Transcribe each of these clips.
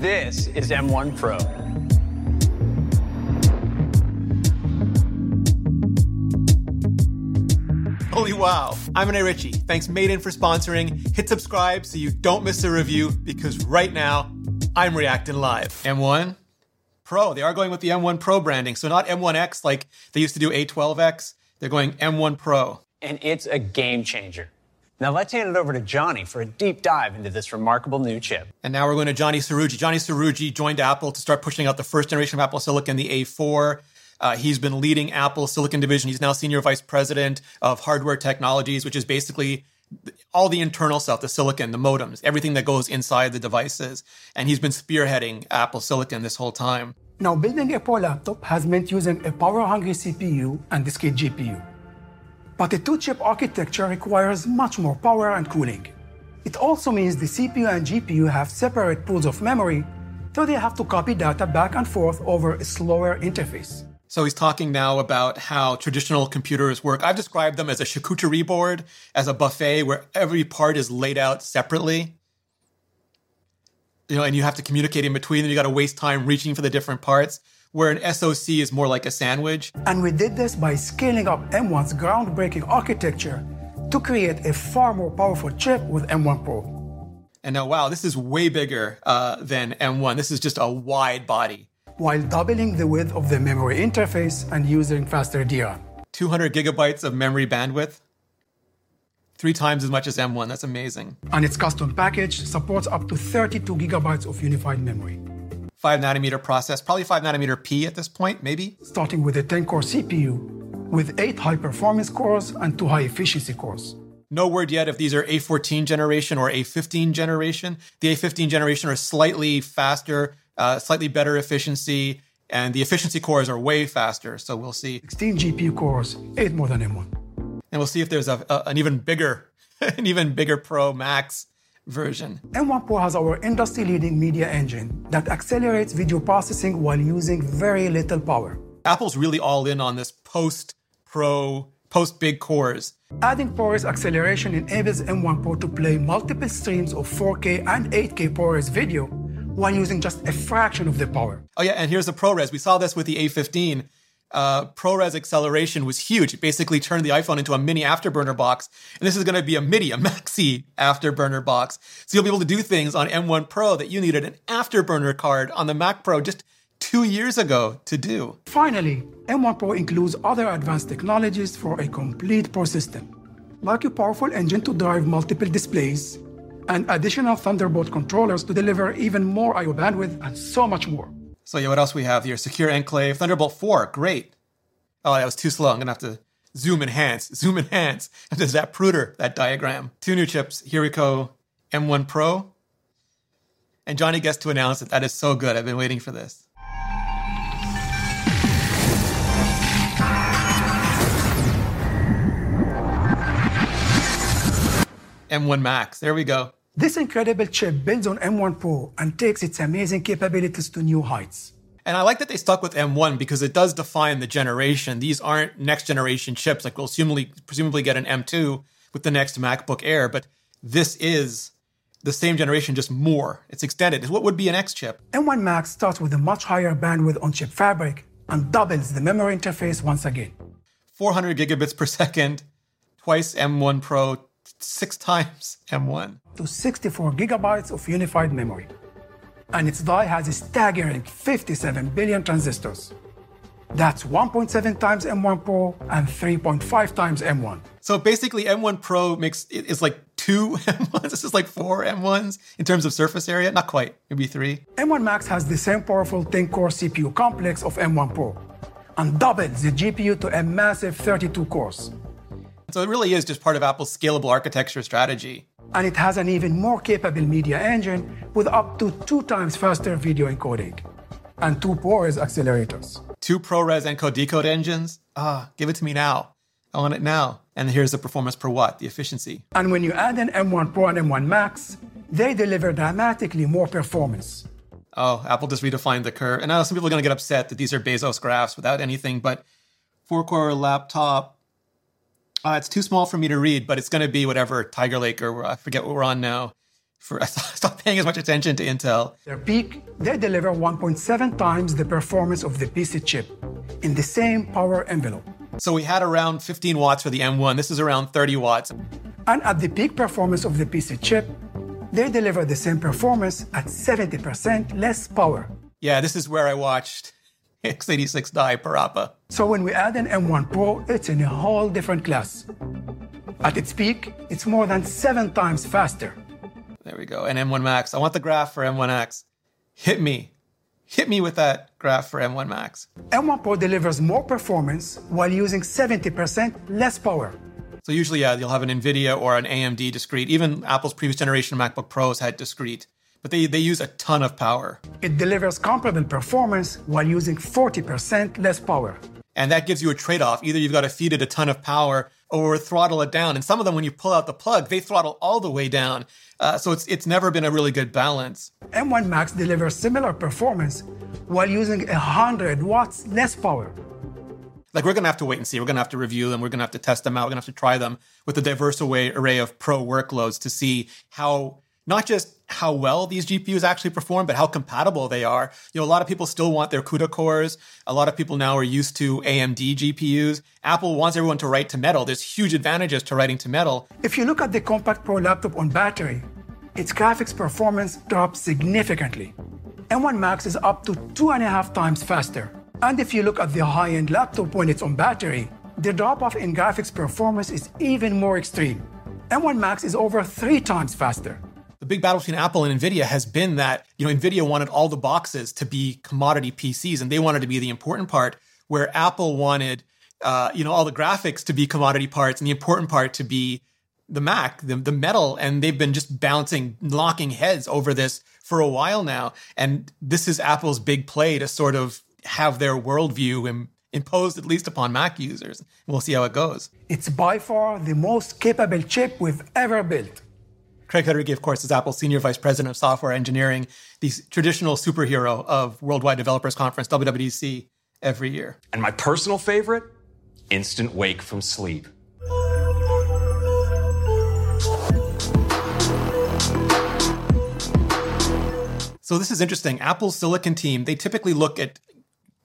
This is M1 Pro. Holy wow. I'm Rene Ritchie. Thanks Made for sponsoring. Hit subscribe so you don't miss a review because right now I'm reacting live. M1 Pro. They are going with the M1 Pro branding. So not M1X like they used to do A12X. They're going M1 Pro. And it's a game changer. Now let's hand it over to Johnny for a deep dive into this remarkable new chip. And now we're going to Johnny Srouji. Johnny Srouji joined Apple to start pushing out the first generation of Apple Silicon, the A4. Uh, he's been leading Apple Silicon division. He's now senior vice president of hardware technologies, which is basically all the internal stuff, the silicon, the modems, everything that goes inside the devices. And he's been spearheading Apple Silicon this whole time. Now, building a Pro laptop has meant using a power-hungry CPU and discrete GPU. But a two-chip architecture requires much more power and cooling. It also means the CPU and GPU have separate pools of memory, so they have to copy data back and forth over a slower interface. So he's talking now about how traditional computers work. I've described them as a charcuterie board, as a buffet where every part is laid out separately. You know, and you have to communicate in between them. You got to waste time reaching for the different parts. Where an SoC is more like a sandwich. And we did this by scaling up M1's groundbreaking architecture to create a far more powerful chip with M1 Pro. And now, wow, this is way bigger uh, than M1. This is just a wide body while doubling the width of the memory interface and using faster DRAM. 200 gigabytes of memory bandwidth. Three times as much as M1. That's amazing. And its custom package supports up to 32 gigabytes of unified memory. 5 nanometer process, probably 5 nanometer P at this point, maybe? Starting with a 10 core CPU with 8 high performance cores and 2 high efficiency cores. No word yet if these are A14 generation or A15 generation. The A15 generation are slightly faster, uh, slightly better efficiency, and the efficiency cores are way faster. So we'll see. 16 GPU cores, eight more than M1. And we'll see if there's a, a, an even bigger, an even bigger Pro Max version. M1 Pro has our industry-leading media engine that accelerates video processing while using very little power. Apple's really all in on this post Pro, post big cores. Adding ProRes acceleration enables M1 Pro to play multiple streams of 4K and 8K ProRes video while using just a fraction of the power. Oh yeah, and here's the ProRes. We saw this with the A15. Uh, ProRes acceleration was huge. It basically turned the iPhone into a mini afterburner box, and this is going to be a mini, a maxi afterburner box. So you'll be able to do things on M1 Pro that you needed an afterburner card on the Mac Pro just two years ago to do. Finally, M1 Pro includes other advanced technologies for a complete Pro system, like a powerful engine to drive multiple displays, and additional Thunderbolt controllers to deliver even more I/O bandwidth and so much more. So yeah, what else we have here? Secure Enclave, Thunderbolt 4, great. Oh, that was too slow. I'm gonna have to zoom enhance, zoom enhance. And there's that Pruder, that diagram. Two new chips, go, M1 Pro. And Johnny gets to announce it. That is so good. I've been waiting for this. M1 Max. There we go. This incredible chip builds on M1 Pro and takes its amazing capabilities to new heights. And I like that they stuck with M1 because it does define the generation. These aren't next generation chips. Like we'll presumably, presumably get an M2 with the next MacBook Air, but this is the same generation, just more. It's extended. What would be an X chip? M1 Max starts with a much higher bandwidth on chip fabric and doubles the memory interface once again. 400 gigabits per second, twice M1 Pro, six times M1. To 64 gigabytes of unified memory. And its die has a staggering 57 billion transistors. That's 1.7 times M1 Pro and 3.5 times M1. So basically, M1 Pro makes it's like two M1s. This is like four M1s in terms of surface area. Not quite, maybe three. M1 Max has the same powerful 10 core CPU complex of M1 Pro and doubles the GPU to a massive 32 cores. So it really is just part of Apple's scalable architecture strategy. And it has an even more capable media engine with up to two times faster video encoding and two ProRes accelerators. Two ProRes encode decode engines? Ah, give it to me now. I want it now. And here's the performance per watt, the efficiency. And when you add an M1 Pro and M1 Max, they deliver dramatically more performance. Oh, Apple just redefined the curve. And now some people are going to get upset that these are Bezos graphs without anything but four core laptop, uh, it's too small for me to read, but it's going to be whatever Tiger Lake or I forget what we're on now. For I stopped paying as much attention to Intel. Their peak, they deliver 1.7 times the performance of the PC chip in the same power envelope. So we had around 15 watts for the M1. This is around 30 watts. And at the peak performance of the PC chip, they deliver the same performance at 70% less power. Yeah, this is where I watched x86 die Parappa. So when we add an M1 Pro, it's in a whole different class. At its peak, it's more than seven times faster. There we go. And M1 Max. I want the graph for M1X. Hit me. Hit me with that graph for M1 Max. M1 Pro delivers more performance while using 70% less power. So usually, yeah, you'll have an NVIDIA or an AMD discrete. Even Apple's previous generation MacBook Pros had discrete, but they, they use a ton of power. It delivers comparable performance while using 40% less power. And that gives you a trade off. Either you've got to feed it a ton of power or throttle it down. And some of them, when you pull out the plug, they throttle all the way down. Uh, so it's, it's never been a really good balance. M1 Max delivers similar performance while using 100 watts less power. Like we're going to have to wait and see. We're going to have to review them. We're going to have to test them out. We're going to have to try them with a diverse array, array of pro workloads to see how not just how well these GPUs actually perform, but how compatible they are. You know, a lot of people still want their CUDA cores. A lot of people now are used to AMD GPUs. Apple wants everyone to write to metal. There's huge advantages to writing to metal. If you look at the Compact Pro laptop on battery, its graphics performance drops significantly. M1 Max is up to two and a half times faster. And if you look at the high end laptop when it's on battery, the drop off in graphics performance is even more extreme. M1 Max is over three times faster. The big battle between Apple and Nvidia has been that, you know, Nvidia wanted all the boxes to be commodity PCs and they wanted to be the important part, where Apple wanted, uh, you know, all the graphics to be commodity parts and the important part to be the Mac, the, the metal. And they've been just bouncing, locking heads over this for a while now. And this is Apple's big play to sort of have their worldview Im- imposed at least upon Mac users. We'll see how it goes. It's by far the most capable chip we've ever built. Craig Federighi, of course, is Apple's Senior Vice President of Software Engineering, the traditional superhero of Worldwide Developers Conference, WWDC, every year. And my personal favorite, instant wake from sleep. So this is interesting. Apple's Silicon team, they typically look at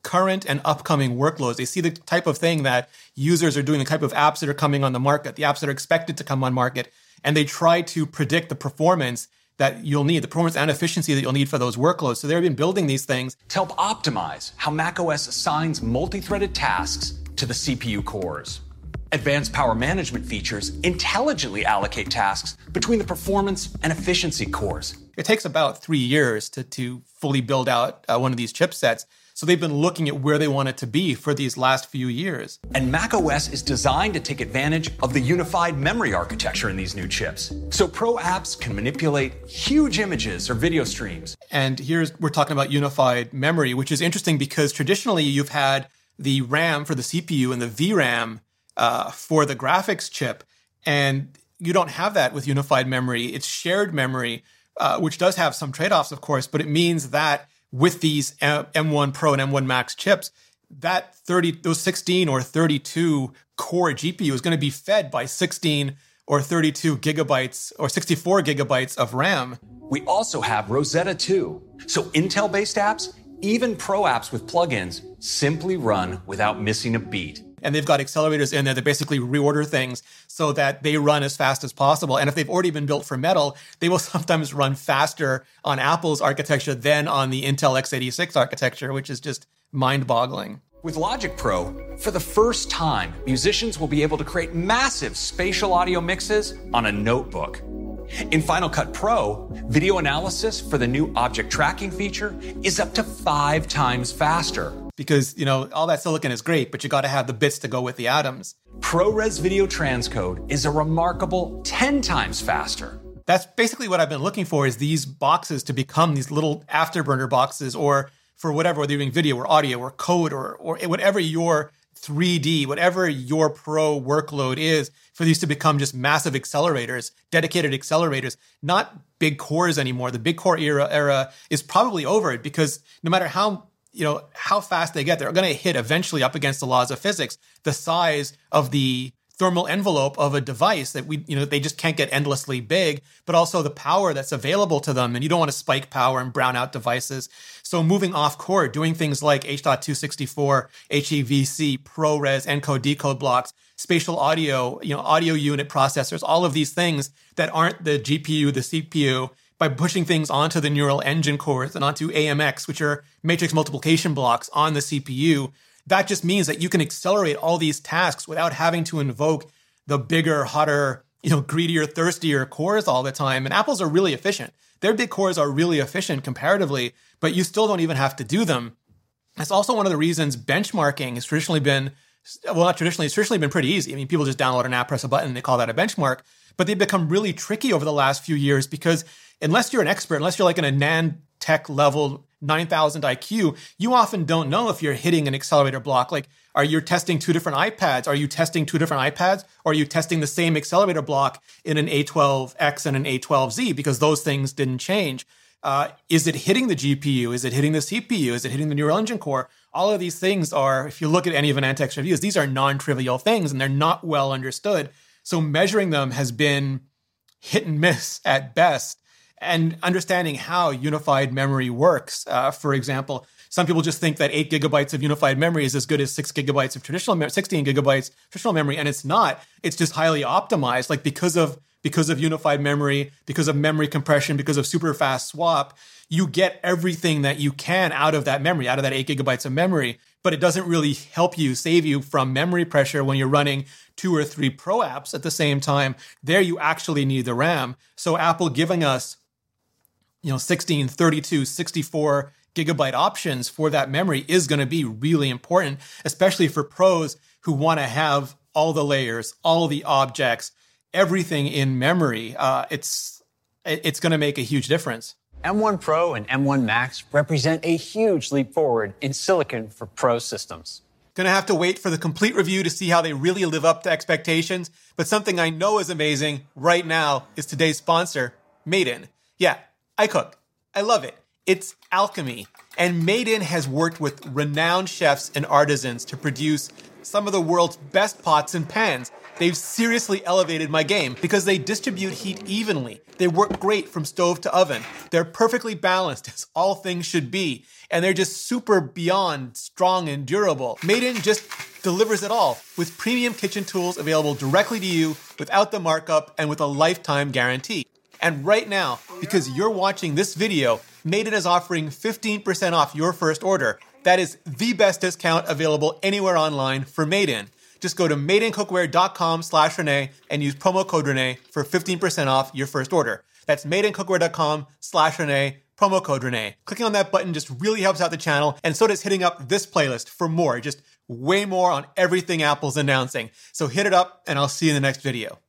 current and upcoming workloads. They see the type of thing that users are doing, the type of apps that are coming on the market, the apps that are expected to come on market, and they try to predict the performance that you'll need, the performance and efficiency that you'll need for those workloads. So they've been building these things to help optimize how macOS assigns multi-threaded tasks to the CPU cores. Advanced power management features intelligently allocate tasks between the performance and efficiency cores. It takes about three years to, to fully build out uh, one of these chipsets. So they've been looking at where they want it to be for these last few years. And macOS is designed to take advantage of the unified memory architecture in these new chips. So pro apps can manipulate huge images or video streams. And here's we're talking about unified memory, which is interesting because traditionally you've had the RAM for the CPU and the VRAM uh, for the graphics chip. And you don't have that with unified memory. It's shared memory, uh, which does have some trade offs, of course, but it means that with these M1 Pro and M1 Max chips, that 30, those 16 or 32 core GPU is going to be fed by 16 or 32 gigabytes or 64 gigabytes of RAM. We also have Rosetta 2. So Intel based apps, even pro apps with plugins, simply run without missing a beat and they've got accelerators in there that basically reorder things so that they run as fast as possible. And if they've already been built for metal, they will sometimes run faster on Apple's architecture than on the Intel x86 architecture, which is just mind boggling. With Logic Pro, for the first time, musicians will be able to create massive spatial audio mixes on a notebook. In Final Cut Pro, video analysis for the new object tracking feature is up to five times faster because you know all that silicon is great, but you got to have the bits to go with the atoms. ProRes video transcode is a remarkable 10 times faster. That's basically what I've been looking for is these boxes to become these little afterburner boxes or for whatever, whether you're doing video or audio or code or, or whatever your 3D, whatever your pro workload is, for these to become just massive accelerators, dedicated accelerators, not big cores anymore. The big core era era is probably over because no matter how you know how fast they get they're going to hit eventually up against the laws of physics the size of the thermal envelope of a device that we, you know, they just can't get endlessly big, but also the power that's available to them. And you don't want to spike power and brown out devices. So moving off core, doing things like H.264, HEVC, ProRes, encode decode blocks, spatial audio, you know, audio unit processors, all of these things that aren't the GPU, the CPU, by pushing things onto the neural engine cores and onto AMX, which are matrix multiplication blocks on the CPU, that just means that you can accelerate all these tasks without having to invoke the bigger, hotter, you know, greedier, thirstier cores all the time. And Apple's are really efficient. Their big cores are really efficient comparatively, but you still don't even have to do them. That's also one of the reasons benchmarking has traditionally been, well, not traditionally, it's traditionally been pretty easy. I mean, people just download an app, press a button, and they call that a benchmark. But they've become really tricky over the last few years because unless you're an expert, unless you're like in a NAND tech level 9000 IQ, you often don't know if you're hitting an accelerator block. Like, are you testing two different iPads? Are you testing two different iPads? Or are you testing the same accelerator block in an A12X and an A12Z? Because those things didn't change. Uh, is it hitting the GPU? Is it hitting the CPU? Is it hitting the neural engine core? All of these things are, if you look at any of AnandTech's reviews, these are non trivial things and they're not well understood. So measuring them has been hit and miss at best and understanding how unified memory works. Uh, for example, some people just think that eight gigabytes of unified memory is as good as six gigabytes of traditional, me- 16 gigabytes traditional memory, and it's not. It's just highly optimized, like because of because of unified memory, because of memory compression, because of super fast swap, you get everything that you can out of that memory, out of that eight gigabytes of memory. But it doesn't really help you, save you from memory pressure when you're running two or three pro apps at the same time. There, you actually need the RAM. So, Apple giving us you know 16 32 64 gigabyte options for that memory is going to be really important especially for pros who want to have all the layers all the objects everything in memory uh, it's it's going to make a huge difference M1 Pro and M1 Max represent a huge leap forward in silicon for pro systems. Gonna have to wait for the complete review to see how they really live up to expectations. But something I know is amazing right now is today's sponsor, Made In. Yeah, I cook. I love it. It's alchemy. And Made In has worked with renowned chefs and artisans to produce some of the world's best pots and pans. They've seriously elevated my game because they distribute heat evenly. They work great from stove to oven. They're perfectly balanced as all things should be. And they're just super beyond strong and durable. Made In just delivers it all with premium kitchen tools available directly to you without the markup and with a lifetime guarantee. And right now, because you're watching this video, Made In is offering 15% off your first order. That is the best discount available anywhere online for Made In. Just go to madeincookware.com slash Rene and use promo code Rene for 15% off your first order. That's madeincookware.com slash Rene, promo code Rene. Clicking on that button just really helps out the channel, and so does hitting up this playlist for more, just way more on everything Apple's announcing. So hit it up, and I'll see you in the next video.